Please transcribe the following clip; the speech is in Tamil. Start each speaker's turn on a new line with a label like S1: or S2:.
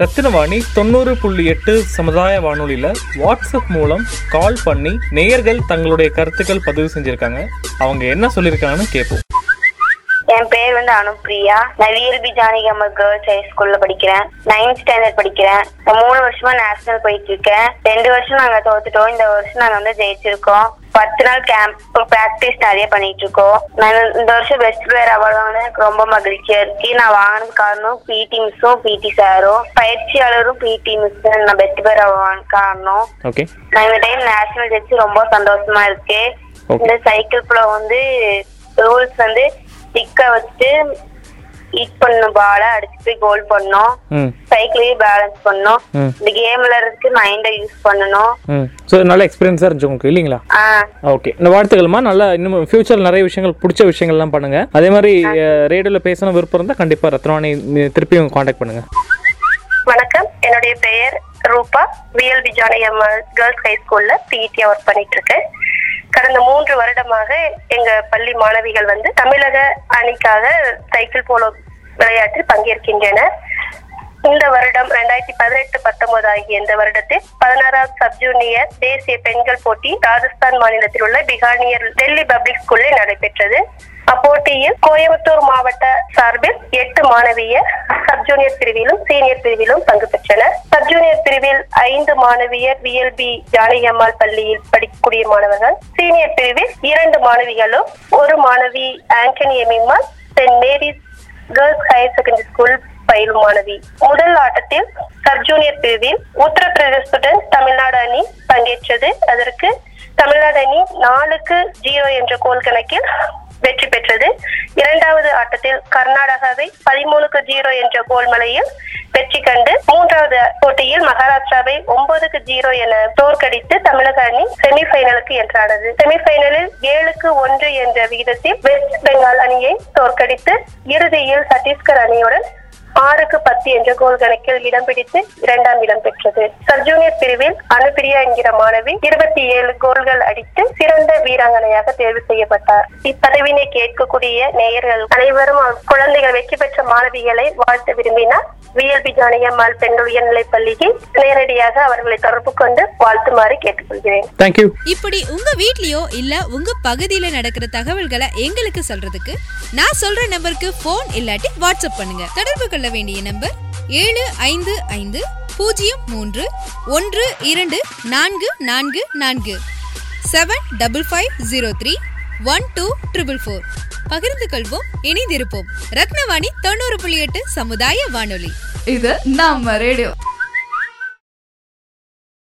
S1: ரத்தினவாணி தொண்ணூறு புள்ளி எட்டு சமுதாய வானொலியில் வாட்ஸ்அப் மூலம் கால் பண்ணி நேயர்கள் தங்களுடைய கருத்துக்கள் பதிவு செஞ்சுருக்காங்க. அவங்க என்ன சொல்லியிருக்காங்கன்னு கேட்போம்
S2: என் பேர் வந்து அனுப்பிரியா நான் விஎல்பி ஜானகி அம்மா கேர்ள்ஸ் ஹை ஸ்கூல்ல படிக்கிறேன். நைன்த் ஸ்டாண்டர்ட் படிக்கிறேன். நான் மூணு வருஷமா நேஷனல் போயிட்டு இருக்கேன் ரெண்டு வருஷம் நாங்க தோத்துட்டோம். இந்த வருஷம் நாங்க வந்து ஜெயிச்சிருக்கோம். பத்து நாள் கேம்ப் ப்ராக்டிஸ் நிறைய பண்ணிட்டு இருக்கோம் நான் இந்த வருஷம் பெஸ்ட் பிளேயர் அவார்டு வாங்கினது எனக்கு ரொம்ப மகிழ்ச்சியா இருக்கு. நான் வாங்கினது காரணம் பிடி மிஸ்ஸும் பிடி சாரும் பயிற்சியாளரும் பிடி மிஸ் நான் பெஸ்ட் பிளேயர் அவார்டு காரணம். நான் இந்த டைம் நேஷனல் ஜெயிச்சு ரொம்ப சந்தோஷமா இருக்கு. இந்த சைக்கிள் ப்ளோ வந்து ரூல்ஸ் வந்து ஸ்டிக்க வச்சுட்டு ஹிட் பண்ணும் பால அடிச்சு போய் கோல் பண்ணணும்
S1: ம்.
S2: சைக்கிளையும் பேலன்ஸ் பண்ணணும்.
S1: ம்.
S2: இந்த கேம்ல இருக்கு மைண்டை யூஸ் பண்ணணும்.
S1: ம். ஸோ நல்ல எக்ஸ்பீரியன்ஸாக இருந்துச்சு உங்களுக்கு இல்லைங்களா? ஓகே இந்த வாழ்த்துக்கள்மா நல்லா இன்னும் ஃபியூச்சர் நிறைய விஷயங்கள் பிடிச்ச விஷயங்கள்லாம் பண்ணுங்க. அதே மாதிரி ரேடியோவில் பேசணும் விருப்பம் இருந்தால் கண்டிப்பாக ரத்னவாணி திருப்பியும் காண்டாக்ட் பண்ணுங்க.
S2: வணக்கம். என்னுடைய பெயர் ரூபா. விஎல்பி ஜானகி அம்மா கேர்ள்ஸ் ஹை ஸ்கூல்ல பிஇடியா ஒர்க் பண்ணிட்டு இருக்கேன். கடந்த மூன்று வருடமாக எங்க பள்ளி மாணவிகள் வந்து தமிழக அணிக்காக சைக்கிள் போலோ விளையாட்டில் பங்கேற்கின்றனர் இந்த வருடம் ரெண்டாயிரத்தி பதினெட்டு பத்தொன்பது ஆகிய இந்த வருடத்தில் பதினாறாவது சப் ஜூனியர் தேசிய பெண்கள் போட்டி ராஜஸ்தான் மாநிலத்தில் உள்ள பிகானியர் டெல்லி பப்ளிக் ஸ்கூலில் நடைபெற்றது. அப்போட்டியில் கோயம்புத்தூர் மாவட்ட சார்பில் எட்டு மாணவியர் சப் ஜூனியர் பிரிவிலும் சீனியர் பிரிவிலும் பங்கு பெற்றனர். பிரிவில் ஐந்து மாணவியர் விஎல்பி ஜானகியம்மாள் பள்ளியில் படிக்கக்கூடிய மாணவர்கள். சீனியர் பிரிவில் இரண்டு மாணவிகளும் ஒரு மாணவி Antony Emimal Saint Mary's Girls Higher Secondary School பயிலும் மாணவி. முதல் ஆட்டத்தில் சப் ஜூனியர் பிரிவில் உத்தரப்பிரதேசத்துடன் தமிழ்நாடு அணி பங்கேற்றது. அதற்கு தமிழ்நாடு அணி நாலுக்கு ஜீரோ என்ற கோல் கணக்கில் வெற்றி பெற்றது. இரண்டாவது ஆட்டத்தில் கர்நாடகாவை பதிமூணுக்கு ஜீரோ என்ற கோல் மலையில் வெற்றி கண்டு மூன்றாவது போட்டியில் மகாராஷ்டிராவை ஒன்பதுக்கு ஜீரோ என தோற்கடித்து தமிழக அணி செமிபைனலுக்கு என்றானது. செமிபைனலில் ஏழுக்கு ஒன்று என்ற விகிதத்தில் வெஸ்ட் பெங்கால் அணியை தோற்கடித்து இறுதியில் சத்தீஸ்கர் அணியுடன் ஆறுக்கு பத்து என்ற கோல் கணக்கில் இடம் பிடித்து இரண்டாம் இடம் பெற்றது. சப் ஜூனியர் பிரிவில் அனுப்பிரியா என்கிற மாணவி இருபத்தி ஏழு கோல்கள் அடித்து சிறந்த வீராங்கனையாக தேர்வு செய்யப்பட்டார். இப்பதவினை கேட்கக்கூடிய நேயர்கள் அனைவரும் குழந்தைகள் வெற்றி பெற்ற மாணவிகளை வாழ்த்த விரும்பினார் விஎல்பி ஜானகியம்மாள் பெண்கள் உயர்நிலைப் பள்ளிக்கு நேரடியாக அவர்களை தொடர்பு கொண்டு வாழ்த்துமாறு கேட்டுக்கொள்கிறேன்.
S1: தேங்க்யூ
S3: இப்படி உங்க வீட்லயோ இல்ல உங்க பகுதியில நடக்கிற தகவல்களை எங்களுக்கு சொல்றதுக்கு நான் சொல்ற நம்பருக்கு ஃபோன் இல்லாட்டி வாட்ஸ்அப் பண்ணுங்க. தொடர்பு கொள்ள வேண்டிய நம்பர் ஏழு ஐந்து ஐந்து பூஜ்ஜியம் மூன்று ஒன்று இரண்டு நான்கு நான்கு நான்கு seven double five zero three one two triple four பகிர்ந்து கொள்வோம் இணைந்திருப்போம். ரத்னவாணி தொண்ணூறு புள்ளி எட்டு சமுதாய வானொலி.
S4: இது நம்ம ரேடியோ.